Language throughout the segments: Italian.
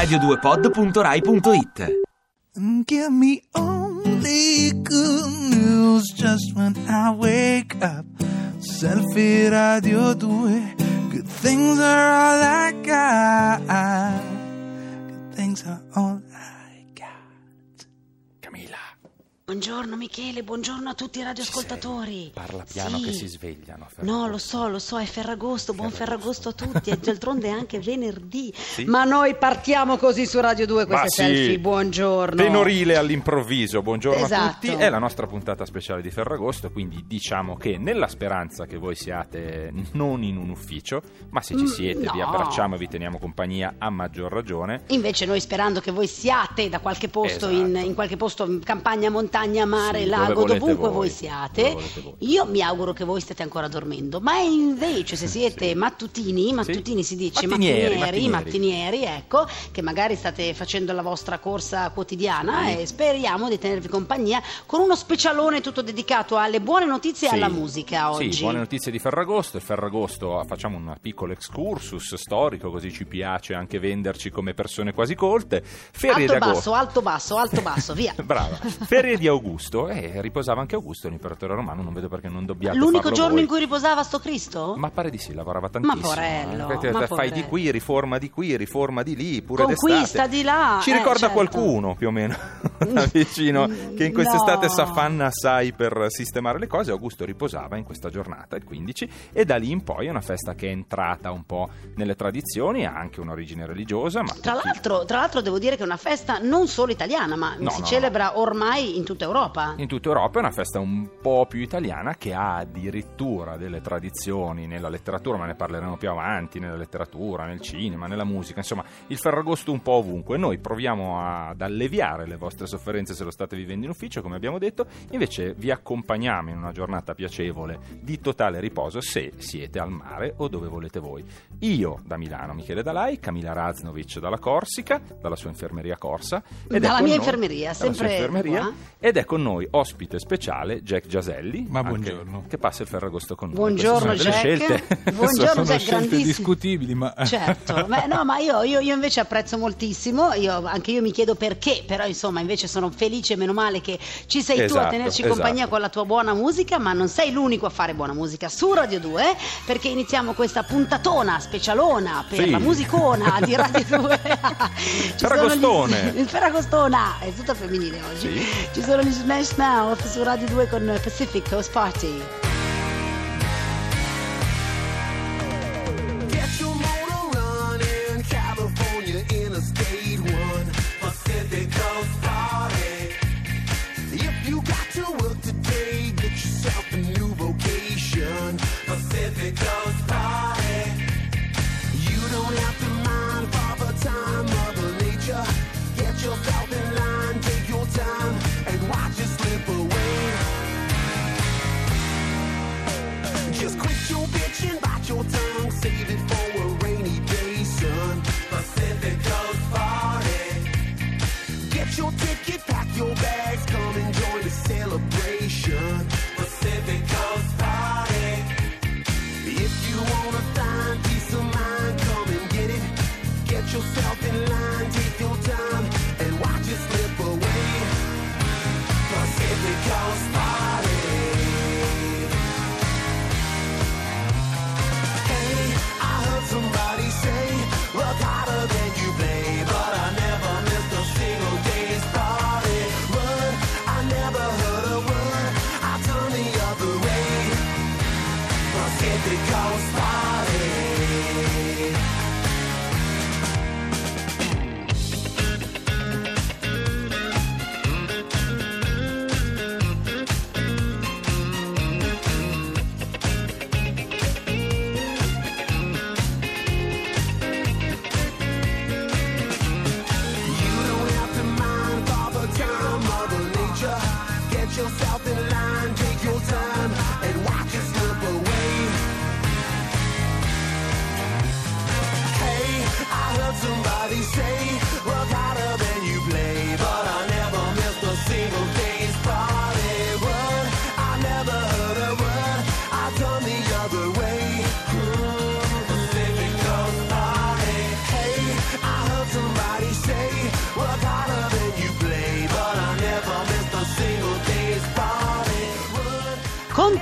radio2pod.rai.it Give me only good news just when I wake up. Selfie Radio 2. Good things are all I got. Good things are all I Buongiorno Michele, buongiorno a tutti i radioascoltatori. parla piano Sì. che si svegliano. No, Ferragosto. lo so, lo so, è Ferragosto, buon Ferragosto a tutti, e d'altronde è anche venerdì. Sì. Ma noi partiamo così su Radio 2 Ma queste sì. selfie, buongiorno. Tenorile all'improvviso, buongiorno a Esatto. tutti. È la nostra puntata speciale di Ferragosto, quindi diciamo che nella speranza che voi siate non in un ufficio, ma se ci Mm, siete vi no. abbracciamo e vi teniamo compagnia a maggior ragione. Invece noi sperando che voi siate da qualche posto, Esatto. in, in qualche posto, in campagna, montagna, mare, Sì, lago, dovunque voi. voi siate. voi. Io mi auguro che voi stiate ancora dormendo, ma invece se siete mattutini, mattutini si dice, Mattinieri, mattinieri, mattinieri. mattinieri, ecco, che magari state facendo la vostra corsa quotidiana e speriamo di tenervi compagnia con uno specialone tutto dedicato alle buone notizie e Sì. alla musica oggi. Sì, buone notizie di Ferragosto. Il Ferragosto facciamo un piccolo excursus storico, così ci piace anche venderci come persone quasi colte. Ferie Alto di agosto. basso, alto basso, alto basso, via. Brava. Ferie di Augusto. E riposava anche Augusto, l'imperatore romano. Non vedo perché non dobbiate L'unico giorno voi. in cui riposava sto Cristo? Ma pare di sì, lavorava tantissimo. porello, eh. Ma fai di porello. qui, riforma di qui, riforma di lì, pure Conquista d'estate. di là, Ci eh, ricorda certo. qualcuno più o meno da vicino che in quest'estate no. s'affanna assai per sistemare le cose. Augusto riposava in questa giornata, il 15, e da lì in poi è una festa che è entrata un po' nelle tradizioni, ha anche un'origine religiosa. Ma Tra l'altro, tra l'altro devo dire che è una festa non solo italiana, ma No, si no, celebra ormai in tutta Europa. In tutta Europa è una festa un po' più italiana che ha addirittura delle tradizioni nella letteratura, ma ne parleremo più avanti, nella letteratura, nel cinema, nella musica, insomma il Ferragosto un po' ovunque. Noi proviamo ad alleviare le vostre sofferenze se lo state vivendo in ufficio, come abbiamo detto, invece vi accompagniamo in una giornata piacevole di totale riposo se siete al mare o dove volete voi. Io da Milano, Michele Dalai, Camilla Raznovic dalla Corsica, dalla sua infermeria Corsa. ed è Dalla con mia noi- infermeria, dalla sua sempre infermeria. Ed è con noi ospite speciale Jack Giaselli. Ma anche- buongiorno. Che passa il Ferragosto con noi. Buongiorno, Jack. scelte. Buongiorno, Sono Jack, discutibili, ma Certo, Beh, no, ma io, io- io invece apprezzo moltissimo, io- anche io mi chiedo perché, però insomma invece sono felice, meno male che ci sei tu a Esatto, tenerci esatto. compagnia con la tua buona musica, ma non sei l'unico a fare buona musica su Radio 2, perché iniziamo questa puntatona specialona per Sì. la musicona di Radio 2. Ci sono Ferragostone. gli- Il Ferragostona, è tutto femminile oggi. Sì. Ci sono gli Smash Mouth su Radio 2 con Pacific Coast Party. Just quit your bitching, bite your tongue, save it for a rainy day, son. Pacific Coast Party. Get your ticket, pack your bags,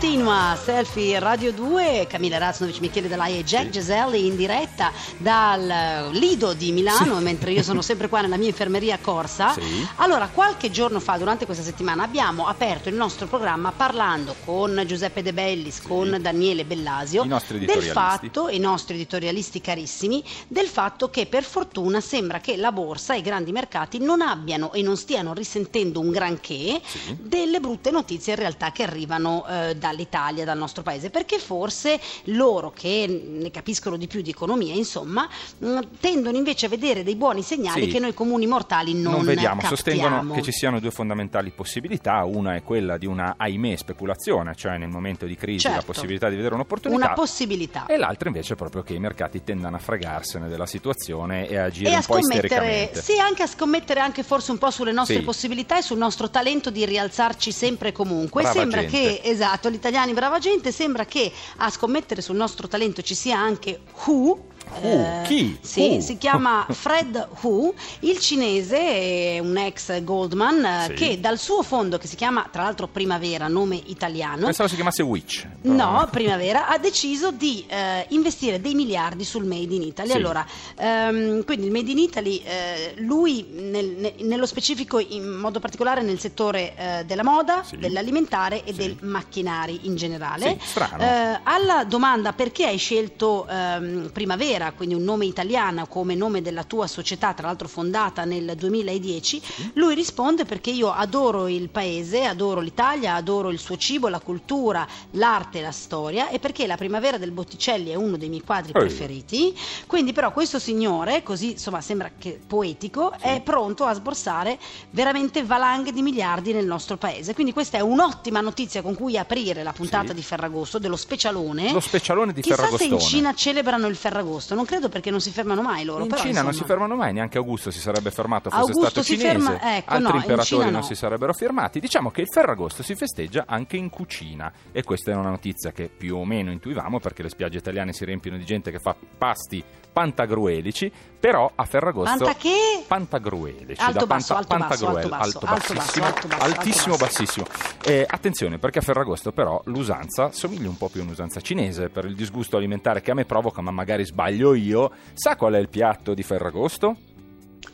continua, Selfie Radio 2, Camilla Razzovic, Michele Dell'Aia e Jack Geselli in diretta dal eh, Lido di Milano, mentre io sono sempre qua nella mia infermeria Corsa. Sì. Allora, qualche giorno fa, durante questa settimana, abbiamo aperto il nostro programma parlando con Giuseppe De Bellis, con Daniele Bellasio, I nostri del fatto, i nostri editorialisti carissimi, del fatto che per fortuna sembra che la borsa e i grandi mercati non abbiano e non stiano risentendo un granché Sì. delle brutte notizie in realtà che arrivano eh, dall'Italia, dal nostro paese, perché forse loro che ne capiscono di più di economia, insomma, mh, tendono invece a vedere dei buoni segnali Sì. che noi comuni mortali non, non vediamo, captiamo. sostengono che ci siano due fondamentali possibilità, una è quella di una ahimè speculazione, cioè nel momento di crisi la Certo. possibilità di vedere un'opportunità, Una possibilità. e l'altra invece è proprio che i mercati tendano a fregarsene della situazione e a agire e a un po' istericamente. sì, anche a scommettere anche forse un po' sulle nostre Sì. possibilità e sul nostro talento di rialzarci sempre e comunque. Brava sembra gente. che, esatto, italiani brava gente, sembra che a scommettere sul nostro talento ci sia anche Who. Who? Chi? Sì, Who? si chiama Fred Hu, il cinese, è un ex Goldman, eh, Sì. che dal suo fondo, che si chiama tra l'altro Primavera, nome italiano, Pensavo si chiamasse Witch. però- No, Primavera ha deciso di eh, investire dei miliardi sul Made in Italy. Sì. Allora, ehm, quindi il Made in Italy, eh, lui nel- ne- nello specifico, in modo particolare nel settore eh, della moda, Sì. dell'alimentare e dei macchinari in generale. Strano. Eh, alla domanda perché hai scelto ehm, Primavera, quindi un nome italiano come nome della tua società, tra l'altro fondata nel 2010, lui risponde perché io adoro il paese, adoro l'Italia, adoro il suo cibo, la cultura, l'arte e la storia e perché la Primavera del Botticelli è uno dei miei quadri Ehi. preferiti. Quindi però questo signore, così insomma sembra che poetico, è pronto a sborsare veramente valanghe di miliardi nel nostro paese. Quindi questa è un'ottima notizia con cui aprire la puntata Sì. di Ferragosto dello specialone. Lo specialone di Chissà Ferragostone. se in Cina celebrano il Ferragosto, non credo perché non si fermano mai loro. In Cina non si insomma. fermano mai, neanche Augusto si sarebbe fermato, fosse Augusto stato cinese, ferma- ecco, altri no, imperatori non no. si sarebbero fermati. Diciamo che il Ferragosto si festeggia anche in cucina e questa è una notizia che più o meno intuivamo perché le spiagge italiane si riempiono di gente che fa pasti pantagruelici, però a Ferragosto... Panta che? Pantagruelici, Alto da basso, alto basso, alto basso, bassissimo, alto basso, altissimo, bassissimo. Eh, attenzione perché a Ferragosto però l'usanza somiglia un po' più a un'usanza cinese per il disgusto alimentare che a me provoca, ma magari sbaglio io. Sa qual è il piatto di Ferragosto?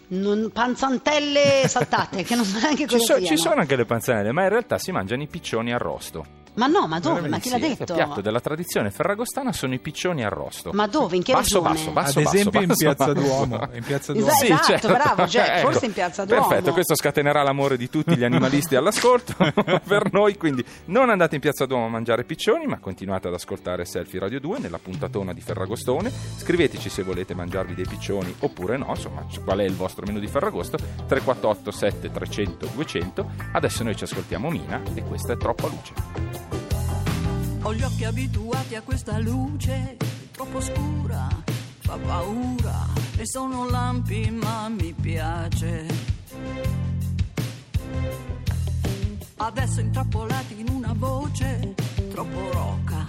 Non- panzantelle saltate, che non so neanche Ci, cosa so- siano. ci sono anche le panzanelle, ma in realtà si mangiano i piccioni arrosto. Ma no, ma dove? Ma chi l'ha detto? Il piatto della tradizione ferragostana sono i piccioni arrosto. Ma dove? In che basso, regione? basso, basso, Ad basso, esempio in Piazza basso. Duomo. In Piazza Duomo. Esatto. Sì, certo. bravo, Jack, Ecco. forse in Piazza Duomo. Perfetto, questo scatenerà l'amore di tutti gli animalisti all'ascolto per noi, quindi non andate in Piazza Duomo a mangiare piccioni, ma continuate ad ascoltare Selfie Radio 2 nella puntatona di Ferragostone. Scriveteci se volete mangiarvi dei piccioni oppure no, insomma, qual è il vostro menù di Ferragosto 348 7 300 200. Adesso noi ci ascoltiamo Mina e questa è troppa luce. Ho gli occhi abituati a questa luce troppo scura, fa paura e sono lampi ma mi piace. Adesso intrappolati in una voce troppo roca,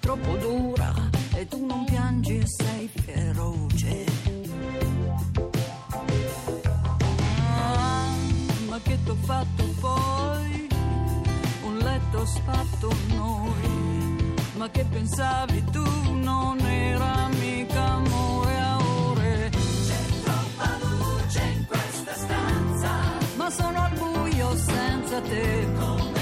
troppo dura e tu non piangi e sei feroce. Ah, ma che t'ho fatto poi? Un letto sfatto noi, ma che pensavi tu non era mica amore a ore. C'è troppa luce in questa stanza, ma sono al buio senza te.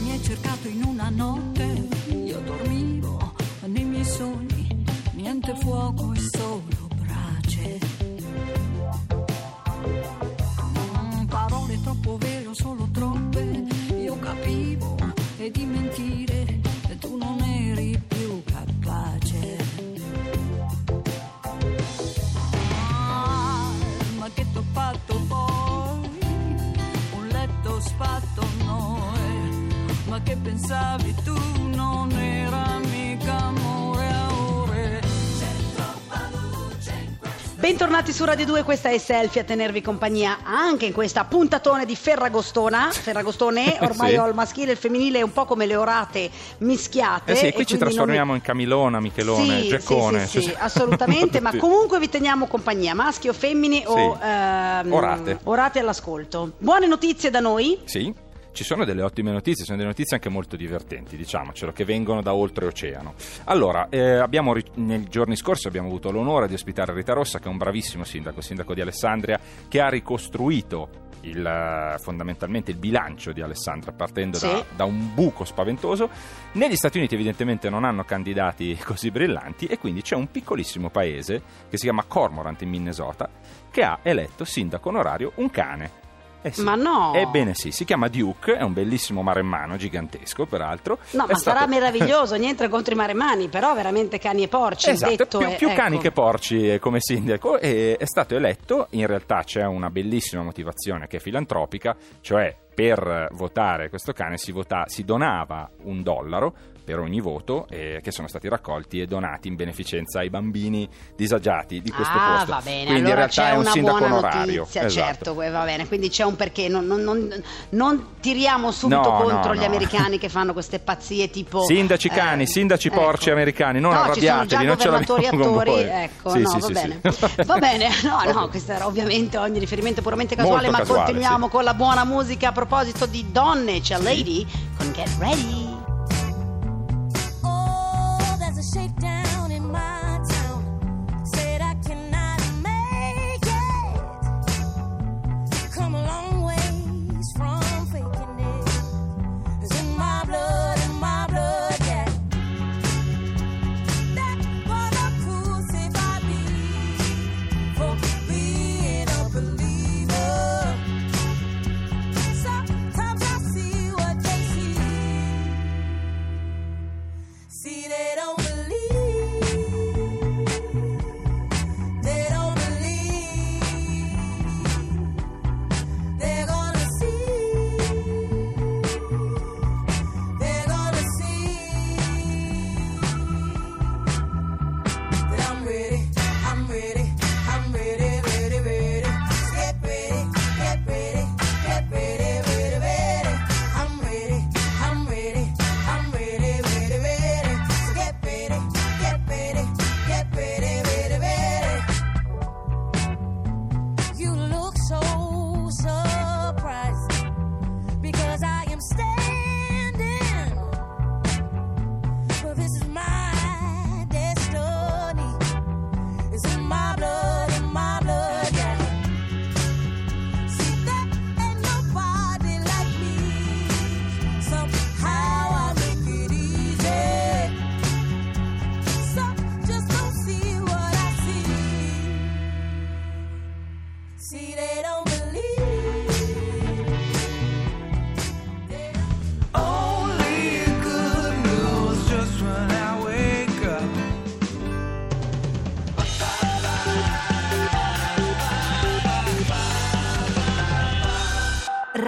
Mi hai cercato in una notte, che pensavi tu non era mica amore a ore. C'è troppa luce. Bentornati su Radio 2, questa è Selfie a tenervi compagnia anche in questa puntatone di Ferragostona. Ferragostone, ormai sì. ho il maschile e il femminile un po' come le orate mischiate. Eh sì, qui ci trasformiamo mi... in Camilona, Michelone, sì, Geccone. Sì, sì, sì assolutamente, ma comunque vi teniamo compagnia, maschi o femmine o ehm, orate. orate all'ascolto. Buone notizie da noi. Sì ci sono delle ottime notizie, sono delle notizie anche molto divertenti, diciamocelo, che vengono da oltreoceano. Allora, eh, abbiamo, nei giorni scorsi abbiamo avuto l'onore di ospitare Rita Rossa, che è un bravissimo sindaco, sindaco di Alessandria, che ha ricostruito il, eh, fondamentalmente il bilancio di Alessandria partendo da, Sì. da un buco spaventoso. Negli Stati Uniti evidentemente non hanno candidati così brillanti e quindi c'è un piccolissimo paese che si chiama Cormorant in Minnesota che ha eletto sindaco onorario un cane. Eh sì. Ma no! Ebbene sì, si chiama Duke, è un bellissimo maremmano, gigantesco peraltro. No, È ma stato- sarà meraviglioso, niente contro i maremani, però veramente cani e porci. Esatto, detto più, è- più ecco. cani che porci eh, come sindaco e è stato eletto, in realtà c'è una bellissima motivazione che è filantropica, cioè per votare questo cane si, vota- si donava un dollaro per ogni voto eh, che sono stati raccolti e donati in beneficenza ai bambini disagiati di questo ah, posto. va bene, Quindi allora in realtà c'è è un sindaco onorario. notizia, esatto. certo, que- va bene, quindi c'è un perché, non, non- non- non tiriamo subito No, contro no, gli no. americani che fanno queste pazzie tipo... Sindaci cani, eh, sindaci ecco. porci americani, non no, arrabbiatevi, non ce l'abbiamo con attori, voi. ecco, Sì, no, sì, va sì, bene. Va bene, no, no, questo era ovviamente ogni riferimento puramente casuale, Molto ma casuale, continuiamo con la buona musica a proposito di donne, c'è Lady con Get Ready.